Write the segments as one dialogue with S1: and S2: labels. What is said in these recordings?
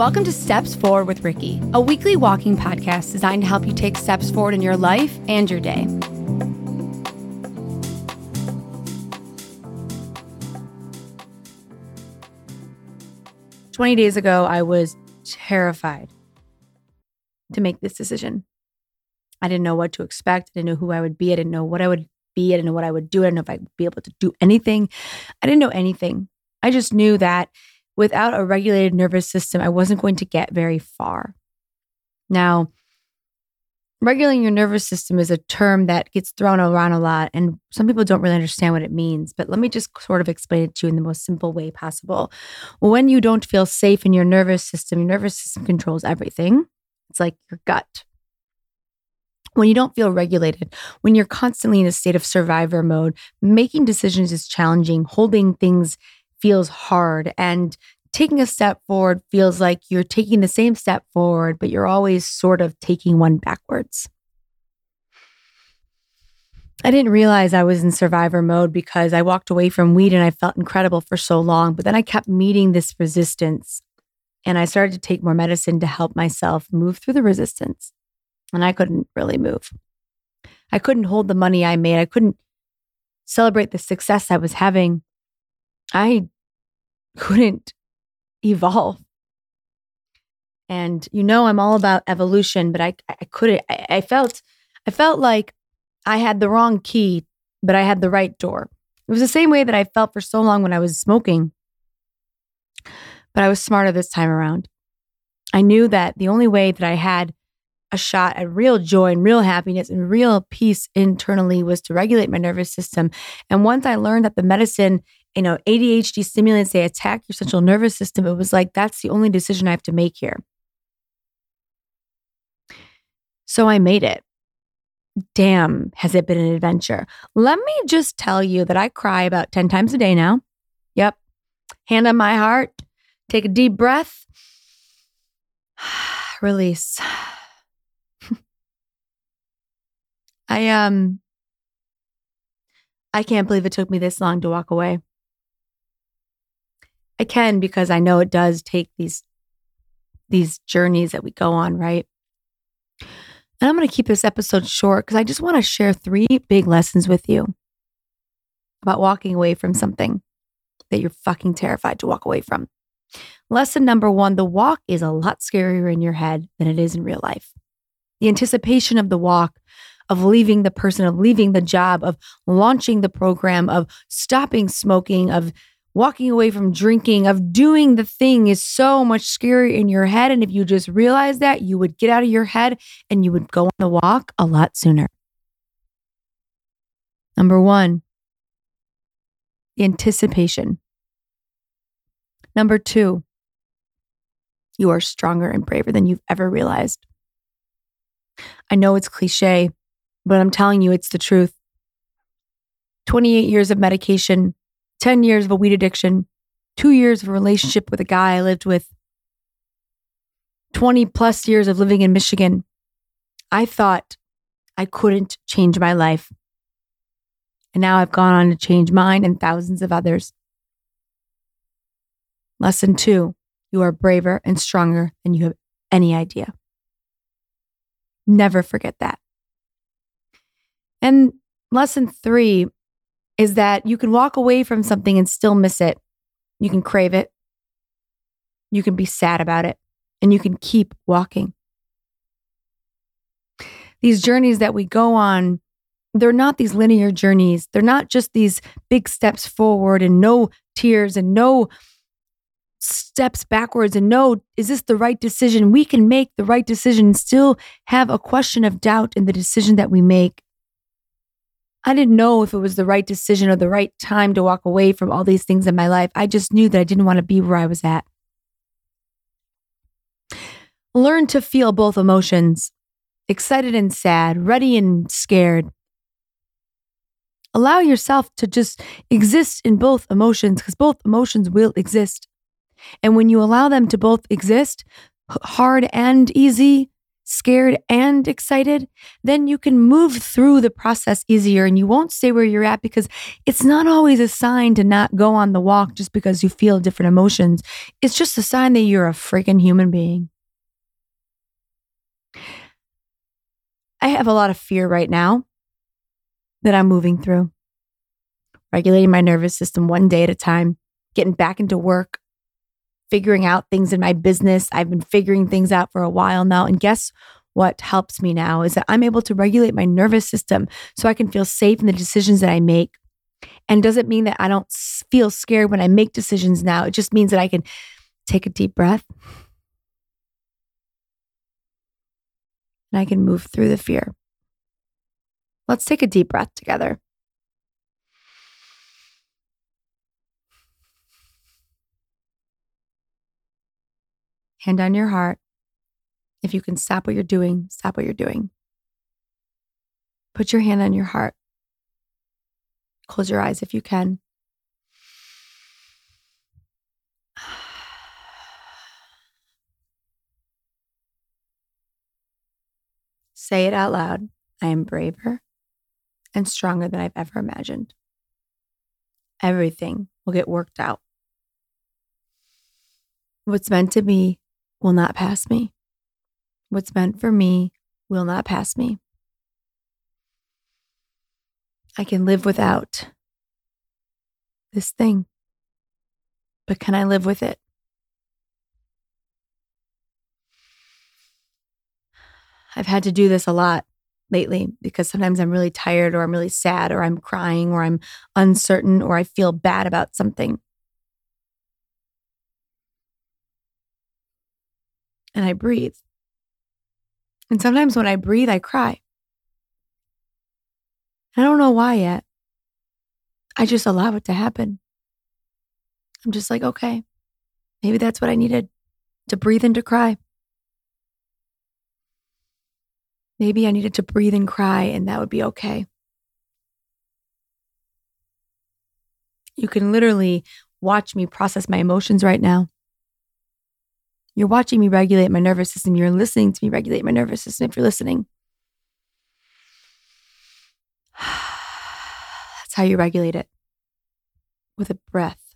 S1: Welcome to Steps Forward with Ricky, a weekly walking podcast designed to help you take steps forward in your life and your day. Twenty days ago, I was terrified to make this decision. I didn't know what to expect. I didn't know who I would be. I didn't know what I would be. I didn't know what I would do. I didn't know if I'd be able to do anything. I didn't know anything. I just knew that without a regulated nervous system, I wasn't going to get very far. Now, regulating your nervous system is a term that gets thrown around a lot, and some people don't really understand what it means. But let me just sort of explain it to you in the most simple way possible. When you don't feel safe in your nervous system, your nervous system controls everything. It's like your gut. When you don't feel regulated, when you're constantly in a state of survivor mode, making decisions is challenging, holding things feels hard and taking a step forward feels like you're taking the same step forward, but you're always sort of taking one backwards. I didn't realize I was in survivor mode because I walked away from weed and I felt incredible for so long. But then I kept meeting this resistance and I started to take more medicine to help myself move through the resistance. And I couldn't really move. I couldn't hold the money I made. I couldn't celebrate the success I was having. I couldn't evolve. And you know, I'm all about evolution, but I, I couldn't, I, I felt, I felt like I had the wrong key, but I had the right door. It was the same way that I felt for so long when I was smoking, but I was smarter this time around. I knew that the only way that I had a shot at real joy and real happiness and real peace internally was to regulate my nervous system. And once I learned that the medicine you know, ADHD stimulants, they attack your central nervous system. It was like, that's the only decision I have to make here. So I made it. Damn, has it been an adventure? Let me just tell you that I cry about 10 times a day now. Yep. Hand on my heart, take a deep breath, release. I um I can't believe it took me this long to walk away. I can because I know it does take these these journeys that we go on, right? And I'm going to keep this episode short because I just want to share three big lessons with you about walking away from something that you're fucking terrified to walk away from. Lesson number one the walk is a lot scarier in your head than it is in real life. The anticipation of the walk, of leaving the person, of leaving the job, of launching the program, of stopping smoking, of walking away from drinking, of doing the thing is so much scarier in your head. And if you just realize that, you would get out of your head and you would go on the walk a lot sooner. Number one, anticipation. Number two, you are stronger and braver than you've ever realized. I know it's cliche, but I'm telling you, it's the truth. 28 years of medication, 10 years of a weed addiction, two years of a relationship with a guy I lived with, 20 plus years of living in Michigan. I thought I couldn't change my life. And now I've gone on to change mine and thousands of others. Lesson two you are braver and stronger than you have any idea. Never forget that. And lesson three is that you can walk away from something and still miss it. You can crave it. You can be sad about it and you can keep walking. These journeys that we go on, they're not these linear journeys. They're not just these big steps forward and no tears and no steps backwards and no, is this the right decision? We can make the right decision and still have a question of doubt in the decision that we make. I didn't know if it was the right decision or the right time to walk away from all these things in my life. I just knew that I didn't want to be where I was at. Learn to feel both emotions excited and sad, ready and scared. Allow yourself to just exist in both emotions because both emotions will exist. And when you allow them to both exist, hard and easy, scared and excited, then you can move through the process easier and you won't stay where you're at because it's not always a sign to not go on the walk just because you feel different emotions. It's just a sign that you're a freaking human being. I have a lot of fear right now that I'm moving through, regulating my nervous system one day at a time, getting back into work, figuring out things in my business. I've been figuring things out for a while now. And guess what helps me now is that I'm able to regulate my nervous system so I can feel safe in the decisions that I make. And doesn't mean that I don't feel scared when I make decisions now. It just means that I can take a deep breath and I can move through the fear. Let's take a deep breath together. Hand on your heart. If you can stop what you're doing, stop what you're doing. Put your hand on your heart. Close your eyes if you can. Say it out loud. I am braver and stronger than I've ever imagined. Everything will get worked out. What's meant to be will not pass me. What's meant for me will not pass me. I can live without this thing, but can I live with it? I've had to do this a lot lately because sometimes I'm really tired or I'm really sad or I'm crying or I'm uncertain or I feel bad about something. And I breathe. And sometimes when I breathe, I cry. I don't know why yet. I just allow it to happen. I'm just like, okay, maybe that's what I needed to breathe and to cry. Maybe I needed to breathe and cry, and that would be okay. You can literally watch me process my emotions right now. You're watching me regulate my nervous system. You're listening to me regulate my nervous system if you're listening. That's how you regulate it with a breath,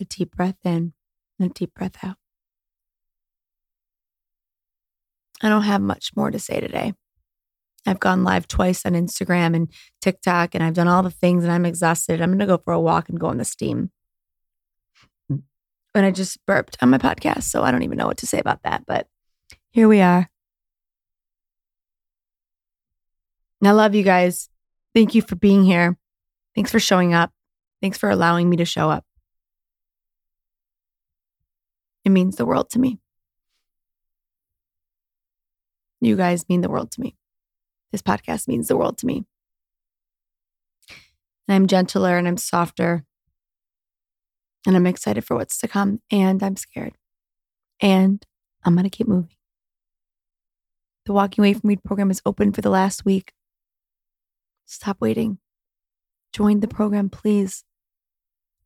S1: a deep breath in and a deep breath out. I don't have much more to say today. I've gone live twice on Instagram and TikTok, and I've done all the things, and I'm exhausted. I'm going to go for a walk and go in the steam and I just burped on my podcast. So I don't even know what to say about that. But here we are. And I love you guys. Thank you for being here. Thanks for showing up. Thanks for allowing me to show up. It means the world to me. You guys mean the world to me. This podcast means the world to me. And I'm gentler and I'm softer and I'm excited for what's to come. And I'm scared. And I'm going to keep moving. The Walking Away from Weed program is open for the last week. Stop waiting. Join the program, please.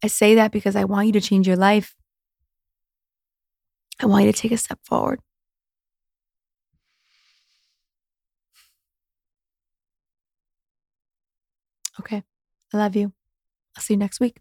S1: I say that because I want you to change your life. I want you to take a step forward. Okay. I love you. I'll see you next week.